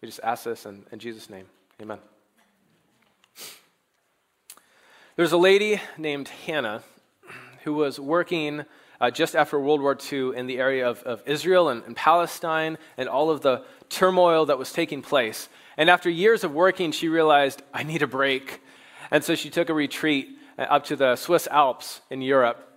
We just ask this in, in Jesus' name. Amen. There's a lady named Hannah who was working uh, just after World War II in the area of, of Israel and, and Palestine and all of the turmoil that was taking place. And after years of working, she realized, I need a break. And so she took a retreat uh, up to the Swiss Alps in Europe.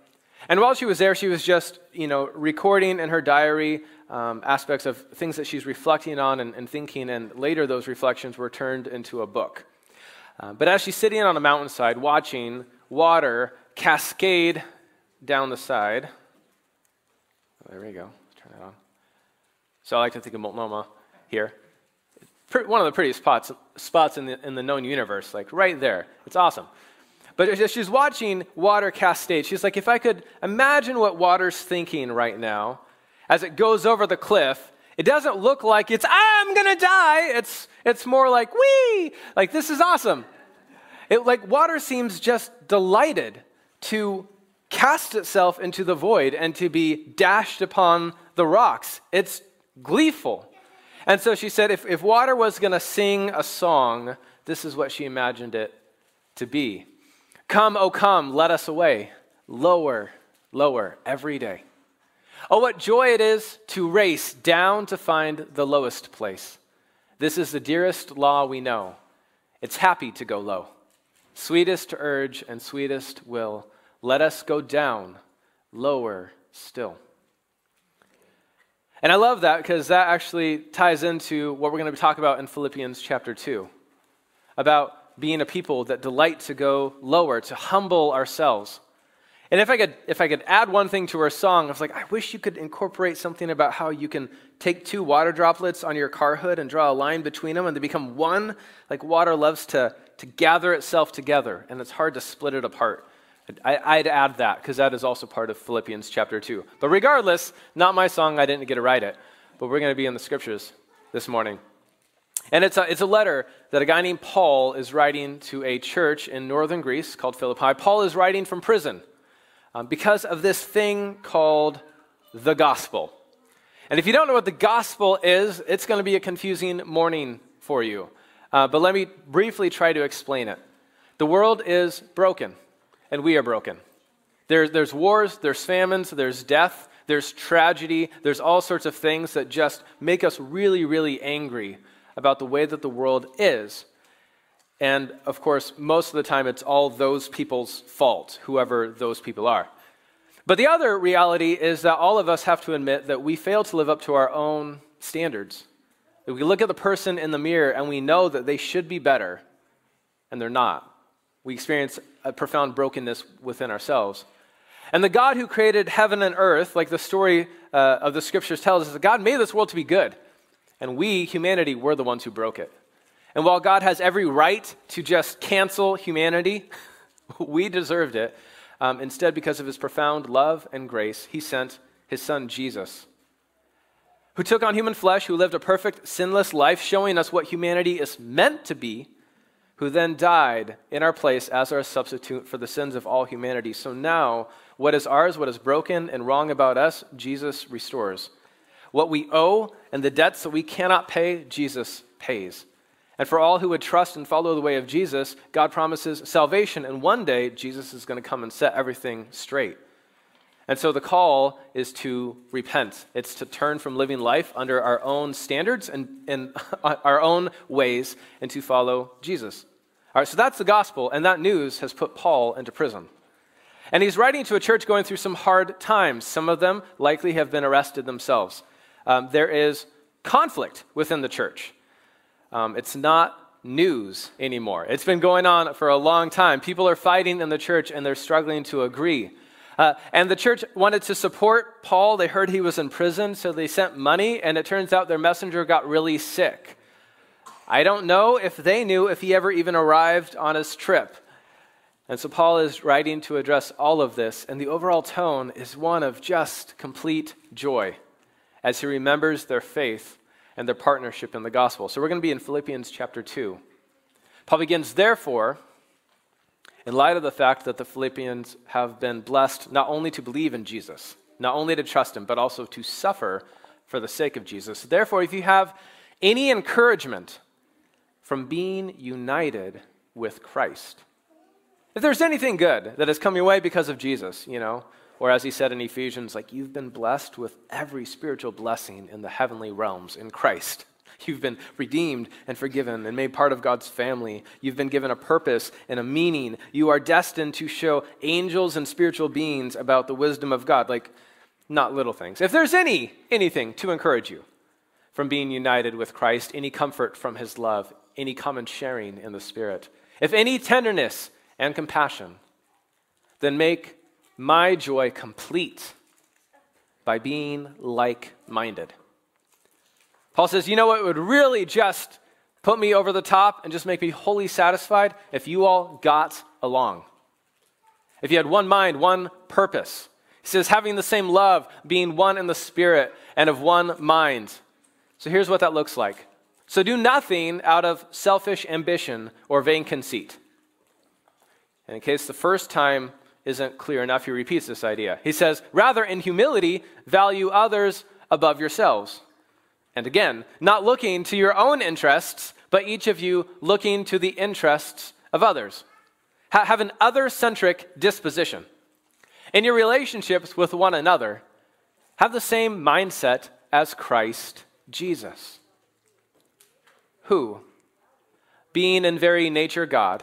And while she was there, she was just, you know, recording in her diary um, aspects of things that she's reflecting on and, and, thinking, and later those reflections were turned into a book. Uh, but as she's sitting on a mountainside watching water cascade down the side, oh, there we go, turn that on. So I like to think of Multnomah here. One of the prettiest spots, spots in, the, in the known universe, like right there. It's awesome. But she's watching water cascade, she's like, if I could imagine what water's thinking right now as it goes over the cliff, it doesn't look like it's, I'm going to die. It's, it's more like, wee, like this is awesome. It, like water seems just delighted to cast itself into the void and to be dashed upon the rocks. It's gleeful. And so she said, if, if water was going to sing a song, this is what she imagined it to be. Come, oh, come, let us away. Lower, lower, every day. Oh, what joy it is to race down to find the lowest place. This is the dearest law we know. It's happy to go low. Sweetest urge and sweetest will. Let us go down, lower still. And I love that because that actually ties into what we're going to talk about in Philippians chapter 2 about being a people that delight to go lower, to humble ourselves. And if I could, if I could add one thing to our song, I was like, I wish you could incorporate something about how you can take two water droplets on your car hood and draw a line between them and they become one. Like water loves to, to gather itself together, and it's hard to split it apart. I, would add that because that is also part of Philippians chapter 2. But regardless, not my song, I didn't get to write it. But we're going to be in the scriptures this morning. And it's a, it's a letter that a guy named Paul is writing to a church in northern Greece called Philippi. Paul is writing from prison um, because of this thing called the gospel. And if you don't know what the gospel is, it's going to be a confusing morning for you. Uh, but let me briefly try to explain it. The world is broken, and we are broken. There, there's wars, there's famines, there's death, there's tragedy, there's all sorts of things that just make us really, really angry about the way that the world is. And of course, most of the time, it's all those people's fault, whoever those people are. But the other reality is that all of us have to admit that we fail to live up to our own standards. We look at the person in the mirror and we know that they should be better, and they're not, we experience a profound brokenness within ourselves. And the God who created heaven and earth, like the story uh, of the scriptures tells us, that God made this world to be good. And we, humanity, were the ones who broke it. And while God has every right to just cancel humanity, we deserved it. Um, instead, because of his profound love and grace, he sent his son Jesus, who took on human flesh, who lived a perfect, sinless life, showing us what humanity is meant to be, who then died in our place as our substitute for the sins of all humanity. So now, what is ours, what is broken and wrong about us, Jesus restores. What we owe and the debts that we cannot pay, Jesus pays. And for all who would trust and follow the way of Jesus, God promises salvation. And one day, Jesus is going to come and set everything straight. And so the call is to repent. It's to turn from living life under our own standards and, and our own ways and to follow Jesus. All right, so that's the gospel, and that news has put Paul into prison. And he's writing to a church going through some hard times. Some of them likely have been arrested themselves. Um, there is conflict within the church. Um, it's not news anymore. It's been going on for a long time. People are fighting in the church and they're struggling to agree. Uh, and the church wanted to support Paul. They heard he was in prison, so they sent money, and it turns out their messenger got really sick. I don't know if they knew if he ever even arrived on his trip. And so Paul is writing to address all of this, and the overall tone is one of just complete joy as he remembers their faith and their partnership in the gospel. So we're going to be in Philippians chapter 2. Paul begins, therefore, in light of the fact that the Philippians have been blessed not only to believe in Jesus, not only to trust him, but also to suffer for the sake of Jesus. Therefore, if you have any encouragement from being united with Christ. If there's anything good that has come your way because of Jesus, you know, or as he said in Ephesians, like you've been blessed with every spiritual blessing in the heavenly realms in Christ. You've been redeemed and forgiven and made part of God's family. You've been given a purpose and a meaning. You are destined to show angels and spiritual beings about the wisdom of God, like not little things. If there's any anything to encourage you from being united with Christ, any comfort from his love, any common sharing in the Spirit, if any tenderness and compassion, then make my joy complete by being like minded. Paul says, You know what would really just put me over the top and just make me wholly satisfied? If you all got along. If you had one mind, one purpose. He says, having the same love, being one in the spirit and of one mind. So here's what that looks like. So do nothing out of selfish ambition or vain conceit. And in case the first time isn't clear enough, he repeats this idea. He says, rather, in humility, value others above yourselves. And again, not looking to your own interests, but each of you looking to the interests of others. Ha- have an other centric disposition. In your relationships with one another, have the same mindset as Christ Jesus, who, being in very nature God,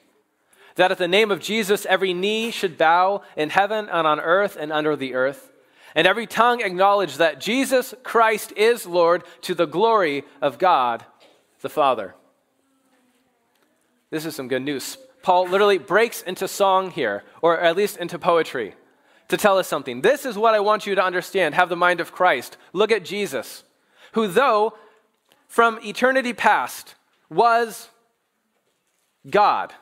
That at the name of Jesus, every knee should bow in heaven and on earth and under the earth and every tongue acknowledge that Jesus Christ is Lord to the glory of God the Father. This is some good news. Paul literally breaks into song here, or at least into poetry, to tell us something. This is what I want you to understand. Have the mind of Christ. Look at Jesus, who, though from eternity past was God,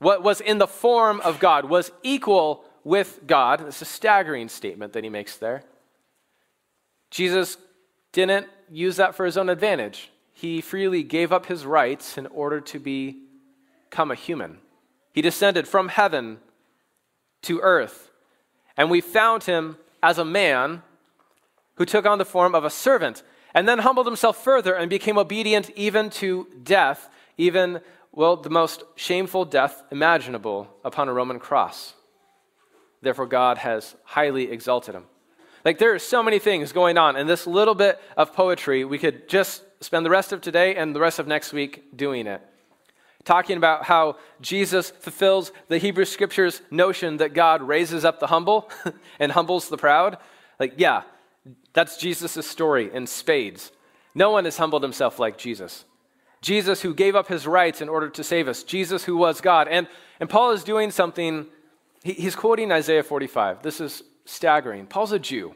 what was in the form of God, was equal with God. It's a staggering statement that he makes there. Jesus didn't use that for his own advantage. He freely gave up his rights in order to become a human. He descended from heaven to earth, and we found him as a man who took on the form of a servant and then humbled himself further and became obedient even to death, even, well, the most shameful death imaginable upon a Roman cross. Therefore, God has highly exalted him. Like, there are so many things going on. In this little bit of poetry, we could just spend the rest of today and the rest of next week doing it. Talking about how Jesus fulfills the Hebrew Scriptures notion that God raises up the humble and humbles the proud. Like, yeah, that's Jesus' story in spades. No one has humbled himself like Jesus. Jesus, who gave up his rights in order to save us. Jesus, who was God. And, and Paul is doing something he, he's quoting Isaiah 45. This is staggering. Paul's a Jew.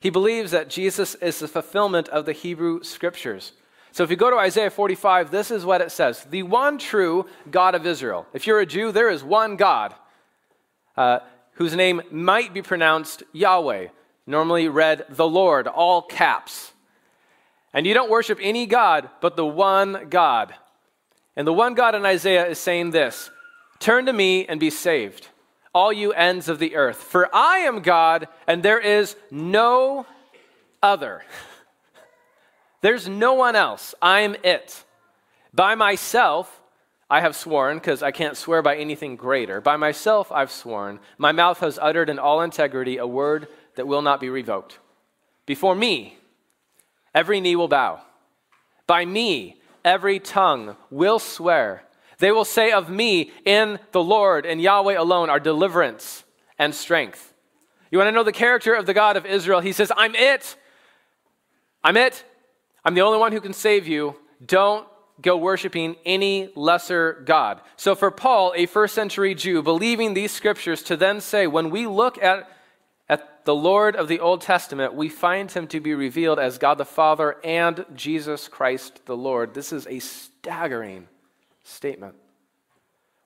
He believes that Jesus is the fulfillment of the Hebrew scriptures. So if you go to Isaiah 45, this is what it says The one true God of Israel. If you're a Jew, there is one God uh, whose name might be pronounced Yahweh, normally read the Lord, all caps. And you don't worship any God but the one God. And the one God in Isaiah is saying this Turn to me and be saved all you ends of the earth. For I am God, and there is no other. There's no one else. I'm it. By myself, I have sworn, because I can't swear by anything greater. By myself, I've sworn. My mouth has uttered in all integrity a word that will not be revoked. Before me, every knee will bow. By me, every tongue will swear. They will say of me, in the Lord and Yahweh alone are deliverance and strength. You want to know the character of the God of Israel? He says, I'm it. I'm it. I'm the only one who can save you. Don't go worshiping any lesser God. So, for Paul, a first century Jew, believing these scriptures to then say, when we look at, the Lord of the Old Testament, we find him to be revealed as God the Father and Jesus Christ the Lord. This is a staggering statement.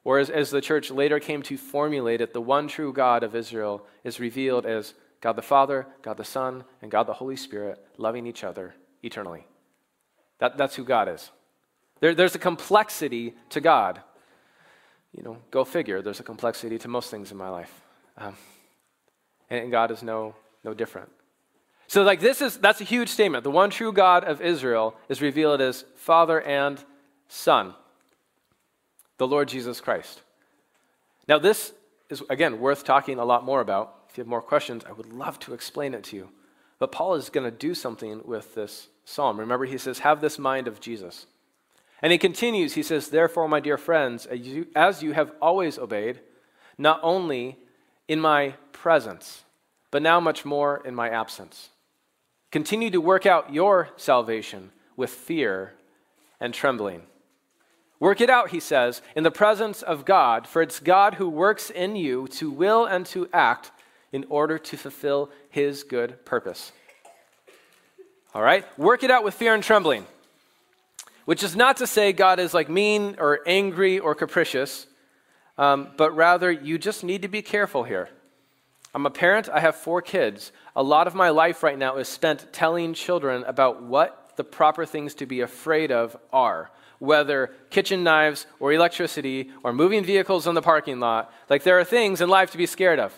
Whereas, as the church later came to formulate it, the one true God of Israel is revealed as God the Father, God the Son, and God the Holy Spirit loving each other eternally. That, that's who God is. There, there's a complexity to God. You know, go figure, there's a complexity to most things in my life. Um, and God is no, no different. So, like, this is that's a huge statement. The one true God of Israel is revealed as Father and Son the Lord Jesus Christ. Now, this is, again, worth talking a lot more about. If you have more questions, I would love to explain it to you. But Paul is going to do something with this psalm. Remember, he says, Have this mind of Jesus. And he continues, he says, Therefore, my dear friends, as you, as you have always obeyed, not only in my presence, but now much more in my absence, continue to work out your salvation with fear and trembling. Work it out, he says, in the presence of God, for it's God who works in you to will and to act in order to fulfill his good purpose. All right? Work it out with fear and trembling, which is not to say God is like mean or angry or capricious, um, but rather you just need to be careful here. I'm a parent, I have four kids. A lot of my life right now is spent telling children about what the proper things to be afraid of are whether kitchen knives or electricity or moving vehicles in the parking lot. Like there are things in life to be scared of.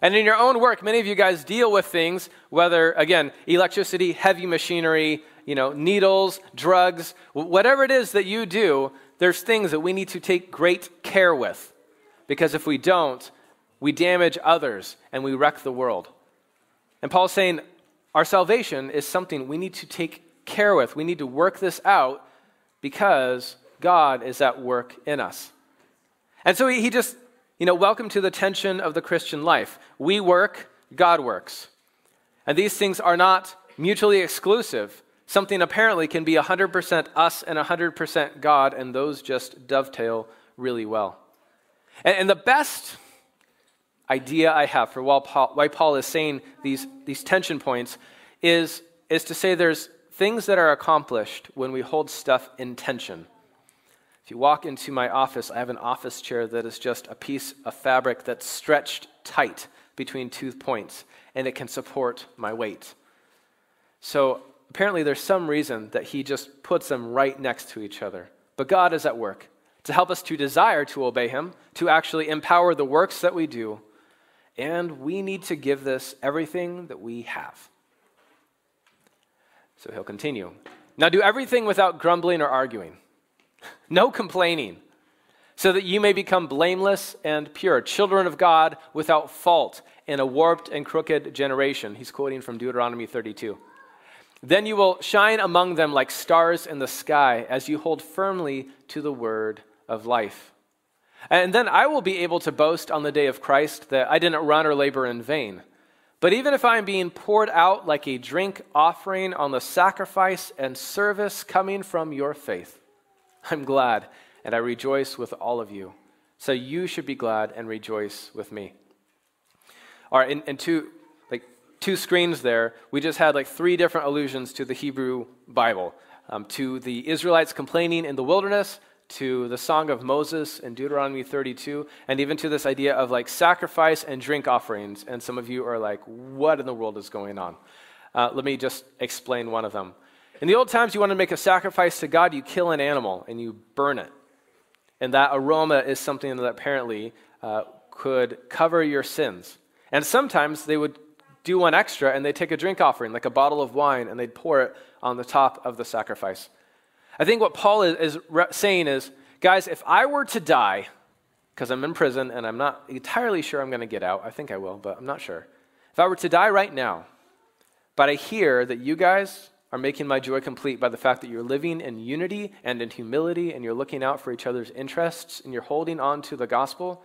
And in your own work, many of you guys deal with things, whether, again, electricity, heavy machinery, you know, needles, drugs, whatever it is that you do, there's things that we need to take great care with. Because if we don't, we damage others and we wreck the world. And Paul's saying our salvation is something we need to take care with. We need to work this out because God is at work in us. And so he, he just, you know, welcome to the tension of the Christian life. We work, God works. And these things are not mutually exclusive. Something apparently can be 100% us and 100% God, and those just dovetail really well. And, and the best idea I have for why Paul, is saying these, these tension points is, is to say there's things that are accomplished when we hold stuff in tension. If you walk into my office, I have an office chair that is just a piece of fabric that's stretched tight between two points, and it can support my weight. So apparently, there's some reason that he just puts them right next to each other. But God is at work to help us to desire to obey him, to actually empower the works that we do, and we need to give this everything that we have. So he'll continue. Now do everything without grumbling or arguing, no complaining, so that you may become blameless and pure, children of God without fault in a warped and crooked generation. He's quoting from Deuteronomy 32. Then you will shine among them like stars in the sky as you hold firmly to the word of life. And then I will be able to boast on the day of Christ that I didn't run or labor in vain. But even if I am being poured out like a drink offering on the sacrifice and service coming from your faith, I'm glad and I rejoice with all of you. So you should be glad and rejoice with me. All right, in, in two, like two screens there, we just had like three different allusions to the Hebrew Bible. Um, to the Israelites complaining in the wilderness, to the Song of Moses in Deuteronomy 32, and even to this idea of like sacrifice and drink offerings. And some of you are like, what in the world is going on? Uh, let me just explain one of them. In the old times, you want to make a sacrifice to God, you kill an animal and you burn it. And that aroma is something that apparently uh, could cover your sins. And sometimes they would do one extra and they'd take a drink offering, like a bottle of wine, and they'd pour it on the top of the sacrifice. I think what Paul is, is saying is, guys, if I were to die, because I'm in prison and I'm not entirely sure I'm going to get out, I think I will, but I'm not sure. If I were to die right now, but I hear that you guys are making my joy complete by the fact that you're living in unity and in humility and you're looking out for each other's interests and you're holding on to the gospel.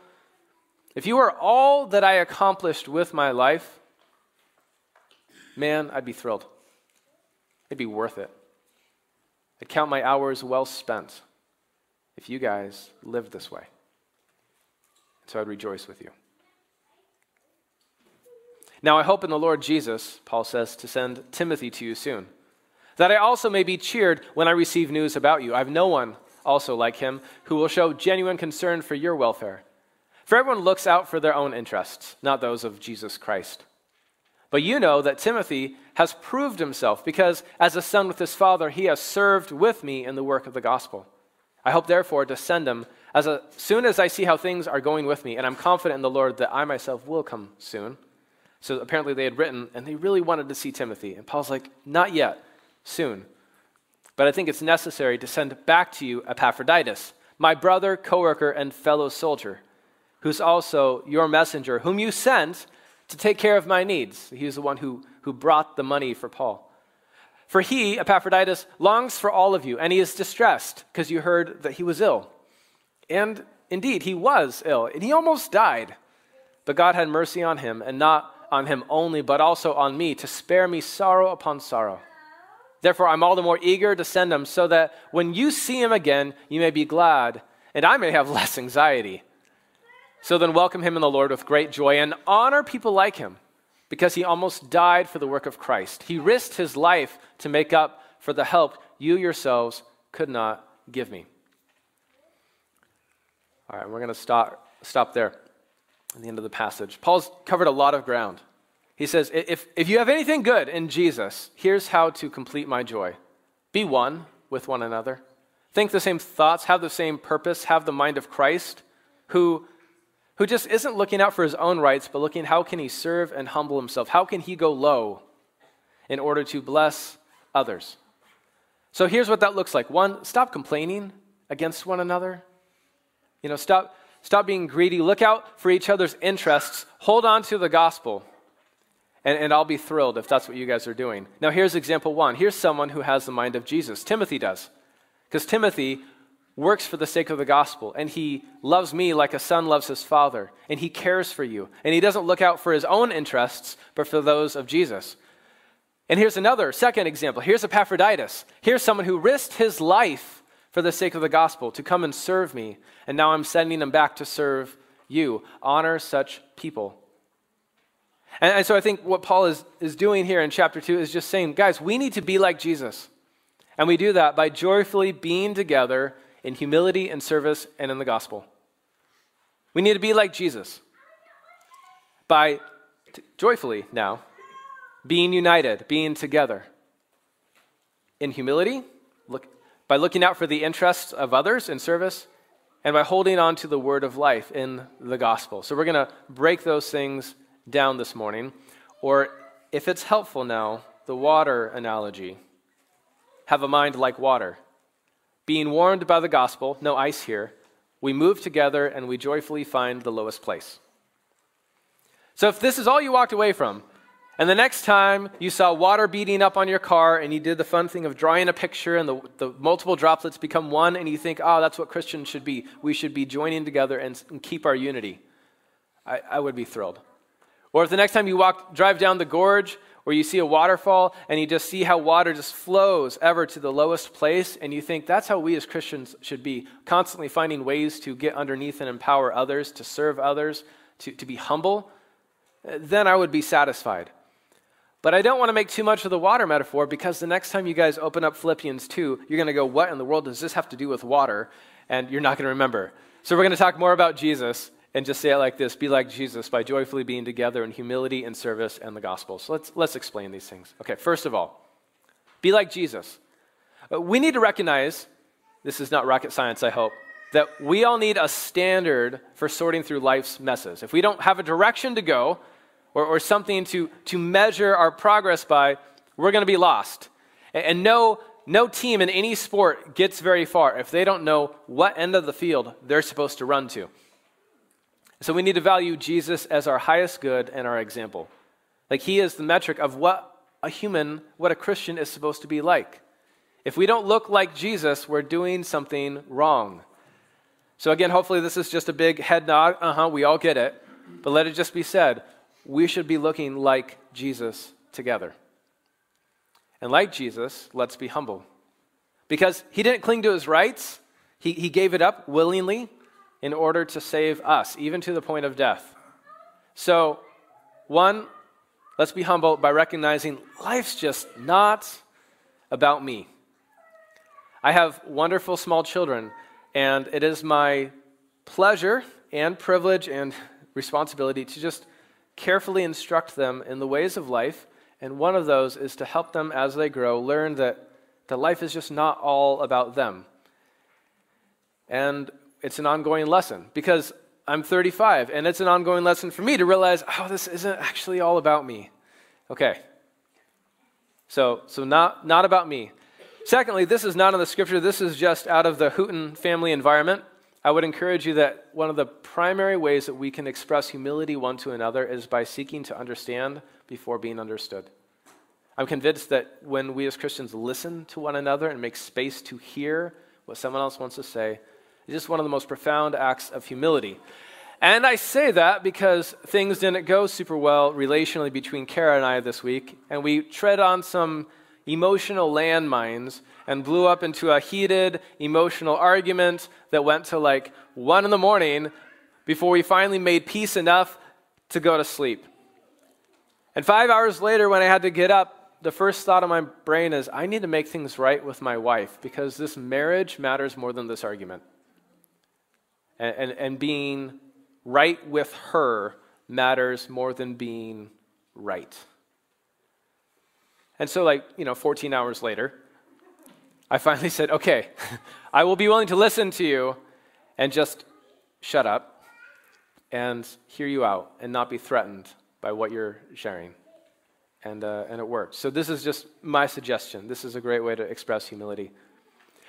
If you are all that I accomplished with my life, man, I'd be thrilled. It'd be worth it. I count my hours well spent if you guys lived this way. So I'd rejoice with you. Now I hope in the Lord Jesus, Paul says, to send Timothy to you soon, that I also may be cheered when I receive news about you. I have no one also like him who will show genuine concern for your welfare. For everyone looks out for their own interests, not those of Jesus Christ. But you know that Timothy has proved himself, because as a son with his father, he has served with me in the work of the gospel. I hope, therefore, to send him as a, soon as I see how things are going with me, and I'm confident in the Lord that I myself will come soon. So apparently they had written, and they really wanted to see Timothy. And Paul's like, Not yet, soon. But I think it's necessary to send back to you Epaphroditus, my brother, co worker, and fellow soldier, who's also your messenger, whom you sent to take care of my needs. He was the one who, who brought the money for Paul. For he, Epaphroditus, longs for all of you, and he is distressed because you heard that he was ill. And indeed, he was ill, and he almost died. But God had mercy on him, and not on him only, but also on me, to spare me sorrow upon sorrow. Therefore, I'm all the more eager to send him, so that when you see him again, you may be glad, and I may have less anxiety. So then, welcome him in the Lord with great joy, and honor people like him, because he almost died for the work of Christ. He risked his life to make up for the help you yourselves could not give me. All right, we're going to stop, stop there at the end of the passage. Paul's covered a lot of ground. He says, if, if you have anything good in Jesus, here's how to complete my joy be one with one another, think the same thoughts, have the same purpose, have the mind of Christ, who, who just isn't looking out for his own rights, but looking how can he serve and humble himself? How can he go low in order to bless others? So here's what that looks like. One, stop complaining against one another. You know, stop, stop being greedy. Look out for each other's interests. Hold on to the gospel. And, and I'll be thrilled if that's what you guys are doing. Now, here's example one. Here's someone who has the mind of Jesus. Timothy does. Because Timothy works for the sake of the gospel, and he loves me like a son loves his father, and he cares for you. And he doesn't look out for his own interests, but for those of Jesus. And here's another, second example. Here's Epaphroditus. Here's someone who risked his life for the sake of the gospel, to come and serve me, and now I'm sending them back to serve you. Honor such people. And, and so I think what Paul is, is doing here in chapter 2 is just saying, guys, we need to be like Jesus. And we do that by joyfully being together in humility and service and in the gospel. We need to be like Jesus by t- joyfully now being united, being together in humility, look, by looking out for the interests of others in service, and by holding on to the word of life in the gospel. So we're going to break those things down this morning. Or if it's helpful now, the water analogy. Have a mind like water. Being warmed by the gospel, no ice here, we move together and we joyfully find the lowest place. So if this is all you walked away from, and the next time you saw water beating up on your car and you did the fun thing of drawing a picture and the, the multiple droplets become one and you think, oh, that's what Christians should be. We should be joining together and, and keep our unity. I, I would be thrilled. Or if the next time you walk, drive down the gorge or you see a waterfall and you just see how water just flows ever to the lowest place and you think that's how we as Christians should be, constantly finding ways to get underneath and empower others, to serve others, to, to be humble, then I would be satisfied. But I don't want to make too much of the water metaphor because the next time you guys open up Philippians 2, you're going to go, What in the world does this have to do with water? And you're not going to remember. So we're going to talk more about Jesus and just say it like this Be like Jesus by joyfully being together in humility and service and the gospel. So let's, let's explain these things. Okay, first of all, be like Jesus. Uh, we need to recognize this is not rocket science, I hope that we all need a standard for sorting through life's messes. If we don't have a direction to go, or, or something to, to measure our progress by, we're going to be lost. And, and no, no team in any sport gets very far if they don't know what end of the field they're supposed to run to. So we need to value Jesus as our highest good and our example. Like he is the metric of what a human, what a Christian is supposed to be like. If we don't look like Jesus, we're doing something wrong. So again, hopefully this is just a big head nod. Uh huh, we all get it. But let it just be said we should be looking like Jesus together. And like Jesus, let's be humble. Because he didn't cling to his rights, he, he gave it up willingly in order to save us, even to the point of death. So, one, let's be humble by recognizing life's just not about me. I have wonderful small children, and it is my pleasure and privilege and responsibility to just carefully instruct them in the ways of life. And one of those is to help them as they grow learn that, that life is just not all about them. And it's an ongoing lesson because I'm 35, and it's an ongoing lesson for me to realize, oh, this isn't actually all about me. Okay. So, so not, not about me. Secondly, this is not in the scripture, this is just out of the Houghton family environment. I would encourage you that one of the primary ways that we can express humility one to another is by seeking to understand before being understood. I'm convinced that when we as Christians listen to one another and make space to hear what someone else wants to say, it's just one of the most profound acts of humility. And I say that because things didn't go super well relationally between Kara and I this week, and we tread on some emotional landmines and blew up into a heated emotional argument that went to like one in the morning before we finally made peace enough to go to sleep. And five hours later, when I had to get up, the first thought of my brain is I need to make things right with my wife because this marriage matters more than this argument. And, and, and being right with her matters more than being right. And so, like, you know, 14 hours later, I finally said, okay, I will be willing to listen to you and just shut up and hear you out and not be threatened by what you're sharing. And, uh, and it worked. So, this is just my suggestion. This is a great way to express humility.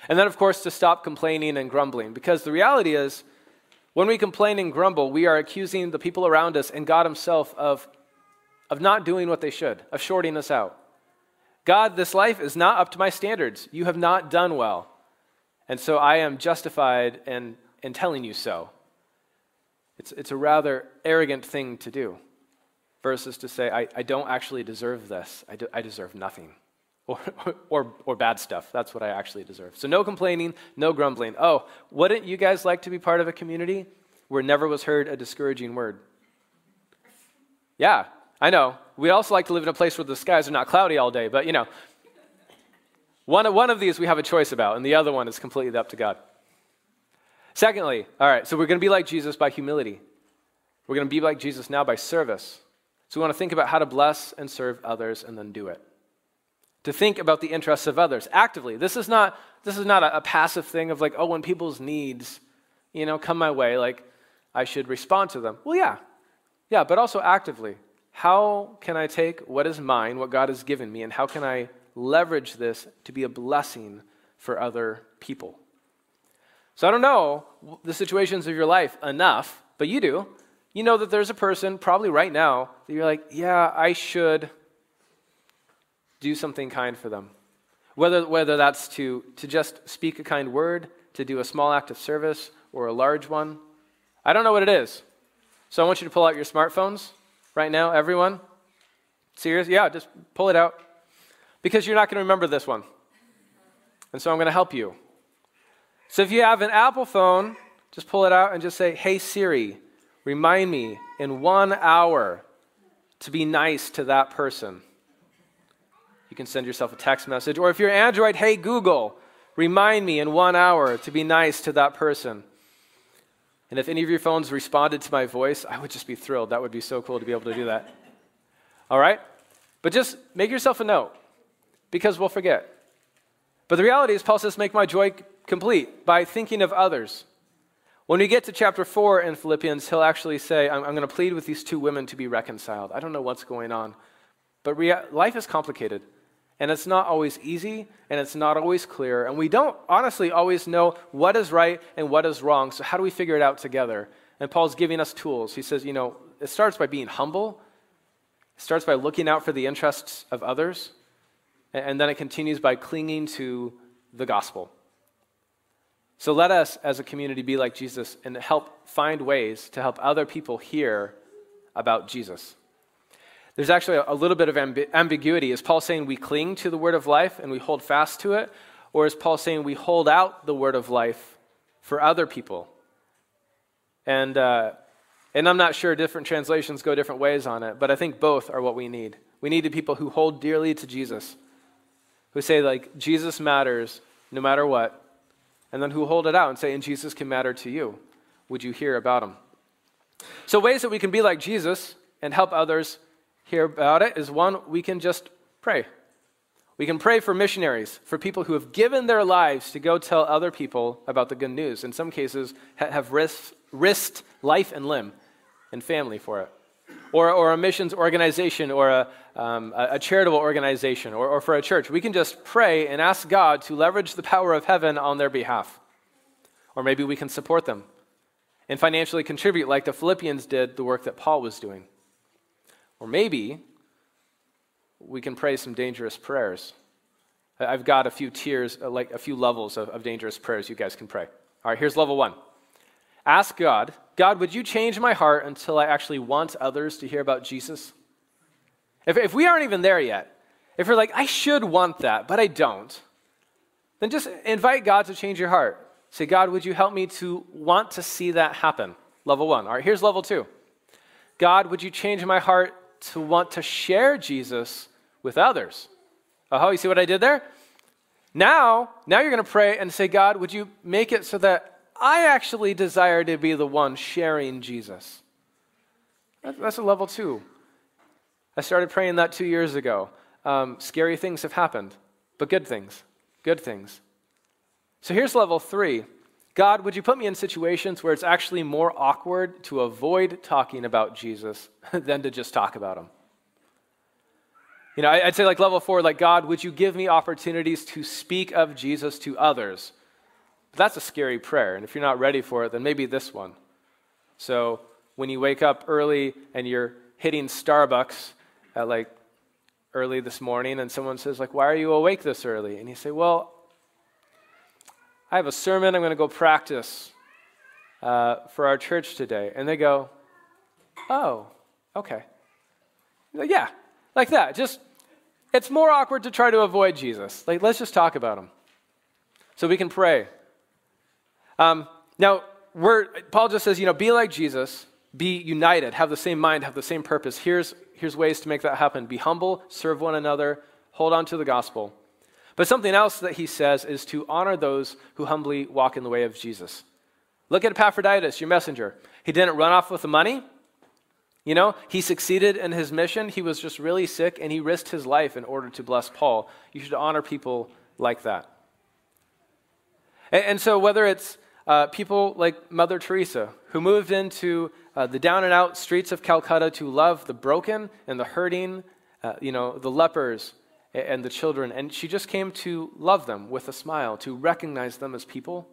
And then, of course, to stop complaining and grumbling, because the reality is, when we complain and grumble, we are accusing the people around us and God Himself of, of not doing what they should, of shorting us out. God, this life is not up to my standards. You have not done well. And so I am justified in, in telling you so. It's, it's a rather arrogant thing to do versus to say, I, I don't actually deserve this. I, I deserve nothing. Or, or, or bad stuff. That's what I actually deserve. So no complaining, no grumbling. Oh, wouldn't you guys like to be part of a community where never was heard a discouraging word? Yeah, I know. We'd also like to live in a place where the skies are not cloudy all day, but you know, one, one of these we have a choice about, and the other one is completely up to God. Secondly, all right, so we're going to be like Jesus by humility. We're going to be like Jesus now by service. So we want to think about how to bless and serve others and then do it. To think about the interests of others actively. This is not, this is not a, a passive thing of like, oh, when people's needs, you know, come my way, like I should respond to them. Well, yeah. Yeah, but also actively. How can I take what is mine, what God has given me, and how can I leverage this to be a blessing for other people? So I don't know the situations of your life enough, but you do. You know that there's a person, probably right now, that you're like, yeah, I should do something kind for them. Whether, whether that's to, to just speak a kind word, to do a small act of service, or a large one. I don't know what it is. So I want you to pull out your smartphones right now, everyone? Serious? Yeah, just pull it out. Because you're not going to remember this one. And so I'm going to help you. So if you have an Apple phone, just pull it out and just say, Hey Siri, remind me in one hour to be nice to that person. You can send yourself a text message. Or if you're Android, Hey Google, remind me in one hour to be nice to that person. And if any of your phones responded to my voice, I would just be thrilled. That would be so cool to be able to do that. All right? But just make yourself a note because we'll forget. But the reality is, Paul says, make my joy complete by thinking of others. When we get to chapter 4 in Philippians, he'll actually say, I'm, I'm going to plead with these two women to be reconciled. I don't know what's going on. But rea- life is complicated. And it's not always easy and it's not always clear. And we don't honestly always know what is right and what is wrong. So, how do we figure it out together? And Paul's giving us tools. He says, you know, it starts by being humble, it starts by looking out for the interests of others, and then it continues by clinging to the gospel. So, let us as a community be like Jesus and help find ways to help other people hear about Jesus. There's actually a little bit of amb- ambiguity. Is Paul saying we cling to the word of life and we hold fast to it? Or is Paul saying we hold out the word of life for other people? And uh, And I'm not sure different translations go different ways on it, but I think both are what we need. We need the people who hold dearly to Jesus, who say, like, Jesus matters no matter what, and then who hold it out and say, and Jesus can matter to you. Would you hear about him? So, ways that we can be like Jesus and help others about it is one, we can just pray. We can pray for missionaries, for people who have given their lives to go tell other people about the good news. In some cases, have risked, risked life and limb and family for it. Or, or a missions organization or a, um, a charitable organization or, or for a church. We can just pray and ask God to leverage the power of heaven on their behalf. Or maybe we can support them and financially contribute like the Philippians did the work that Paul was doing. Or maybe we can pray some dangerous prayers. I've got a few tiers, uh, like a few levels of, of dangerous prayers you guys can pray. All right, here's level one. Ask God, God, would you change my heart until I actually want others to hear about Jesus? If, if we aren't even there yet, if you're like, I should want that, but I don't, then just invite God to change your heart. Say, God, would you help me to want to see that happen? Level one. All right, here's level two. God, would you change my heart to want to share Jesus with others? Oh, you see what I did there? Now, now you're going to pray and say, God, would you make it so that I actually desire to be the one sharing Jesus? That's a level two. I started praying that two years ago. Um, scary things have happened, but good things. Good things. So here's level three God, would you put me in situations where it's actually more awkward to avoid talking about Jesus than to just talk about him? You know, I'd say like level four, like, God, would you give me opportunities to speak of Jesus to others? But that's a scary prayer. And if you're not ready for it, then maybe this one. So when you wake up early and you're hitting Starbucks at like early this morning and someone says like why are you awake this early and you say well i have a sermon i'm going to go practice uh, for our church today. And they go oh okay. Yeah like that. Just it's more awkward to try to avoid jesus. Like let's just talk about him. So we can pray. Um, now we're, paul just says you know be like jesus be united have the same mind have the same purpose. Here's Here's ways to make that happen. Be humble, serve one another, hold on to the gospel. But something else that he says is to honor those who humbly walk in the way of Jesus. Look at Epaphroditus, your messenger. He didn't run off with the money. You know, he succeeded in his mission. He was just really sick and he risked his life in order to bless Paul. You should honor people like that. And, and so, whether it's uh, people like Mother Teresa, who moved into uh, the down and out streets of Calcutta to love the broken and the hurting, uh, you know, the lepers and the children. And she just came to love them with a smile, to recognize them as people.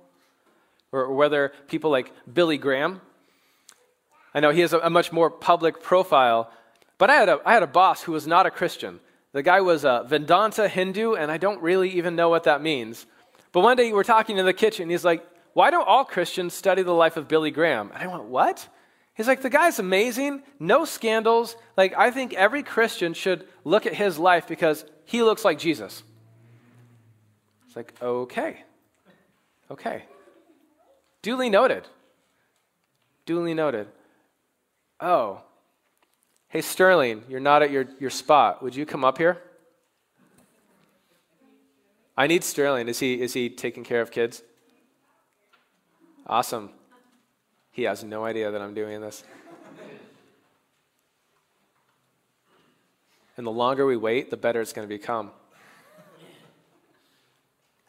Or, whether people like Billy Graham, I know he has a, a, much more public profile, but I had, a, I had a boss who was not a Christian. The guy was a Vedanta Hindu, and I don't really even know what that means. But one day we're talking in the kitchen, and he's like, Why don't all Christians study the life of Billy Graham? And I went, What? He's like, the guy's amazing, no scandals. Like, I think every Christian should look at his life because he looks like Jesus. It's like, okay. Okay. Duly noted. Duly noted. Oh. Hey, Sterling, you're not at your, your spot. Would you come up here? I need Sterling. Is he, is he taking care of kids? Awesome. He has no idea that I'm doing this. And the longer we wait, the better it's going to become.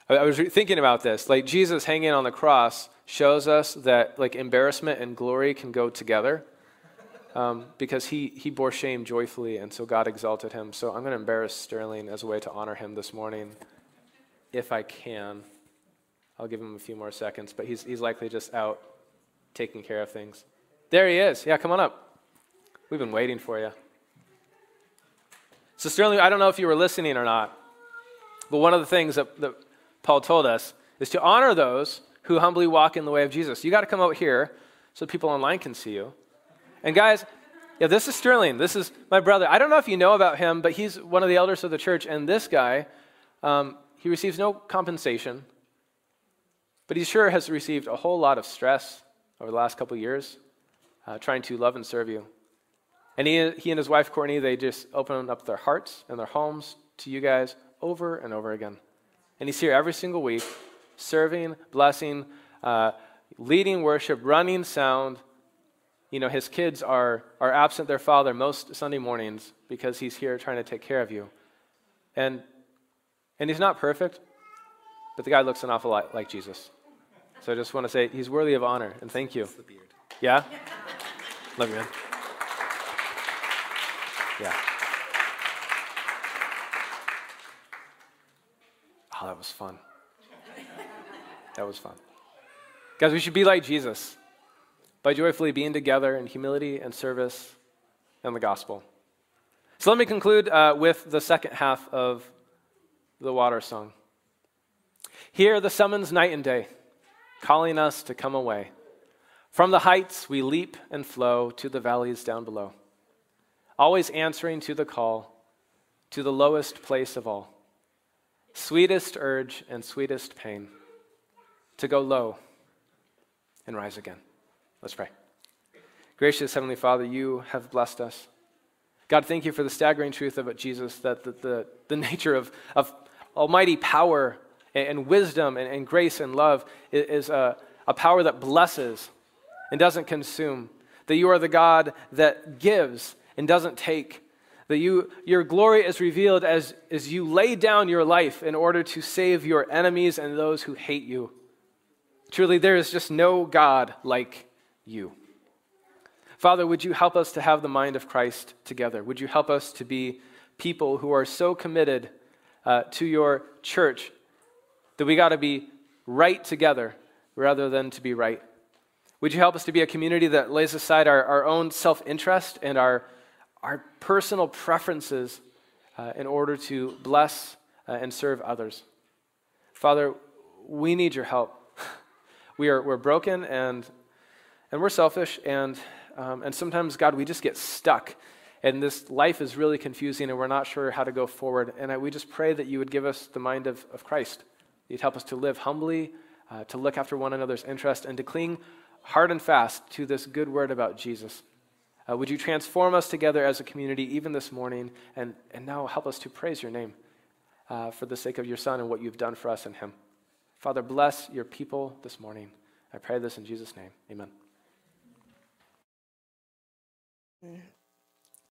I was thinking about this. Like Jesus hanging on the cross shows us that like embarrassment and glory can go together. Um, because he, he bore shame joyfully, and so God exalted him. So I'm going to embarrass Sterling as a way to honor him this morning, if I can. I'll give him a few more seconds, but he's, he's likely just out taking care of things. There he is. Yeah, come on up. We've been waiting for you. So, Sterling, I don't know if you were listening or not, but one of the things that, that Paul told us is to honor those who humbly walk in the way of Jesus. You got to come out here so people online can see you. And, guys, yeah, this is Sterling. This is my brother. I don't know if you know about him, but he's one of the elders of the church. And this guy, um, he receives no compensation, but he sure has received a whole lot of stress over the last couple years. uh, trying to love and serve you. And he, he and his wife, Courtney, they just open up their hearts and their homes to you guys over and over again. And he's here every single week, serving, blessing, uh, leading worship, running sound. You know, his kids are, are absent their father most Sunday mornings because he's here trying to take care of you. And, and he's not perfect, but the guy looks an awful lot like Jesus. So I just want to say he's worthy of honor, and thank you. Yeah? Love you, man. Yeah. Oh, that was fun. That was fun. Guys, we should be like Jesus by joyfully being together in humility and service and the gospel. So let me conclude uh, with the second half of the water song. Hear the summons night and day, calling us to come away. From the heights we leap and flow to the valleys down below, always answering to the call to the lowest place of all. Sweetest urge and sweetest pain to go low and rise again. Let's pray. Gracious Heavenly Father, you have blessed us. God, thank you for the staggering truth about Jesus, that the, the, the nature of, of almighty power and, and wisdom and, and, grace and love is, is a, a power that blesses and doesn't consume. That you are the God that gives and doesn't take. That you, your glory is revealed as, as you lay down your life in order to save your enemies and those who hate you. Truly, there is just no God like you. Father, would you help us to have the mind of Christ together? Would you help us to be people who are so committed uh, to your church that we got to be right together rather than to be right? Would you help us to be a community that lays aside our, our own self interest and our, our personal preferences uh, in order to bless uh, and serve others? Father, we need your help. we are, we're broken and, and we're selfish, and um, and sometimes, God, we just get stuck. And this life is really confusing, and we're not sure how to go forward. And I, we just pray that you would give us the mind of, of Christ. You'd help us to live humbly, uh, to look after one another's interest, and to cling hard and fast to this good word about Jesus. Uh, would you transform us together as a community even this morning, and, and now help us to praise your name uh, for the sake of your Son and what you've done for us in him. Father, bless your people this morning. I pray this in Jesus' name. Amen. Mm.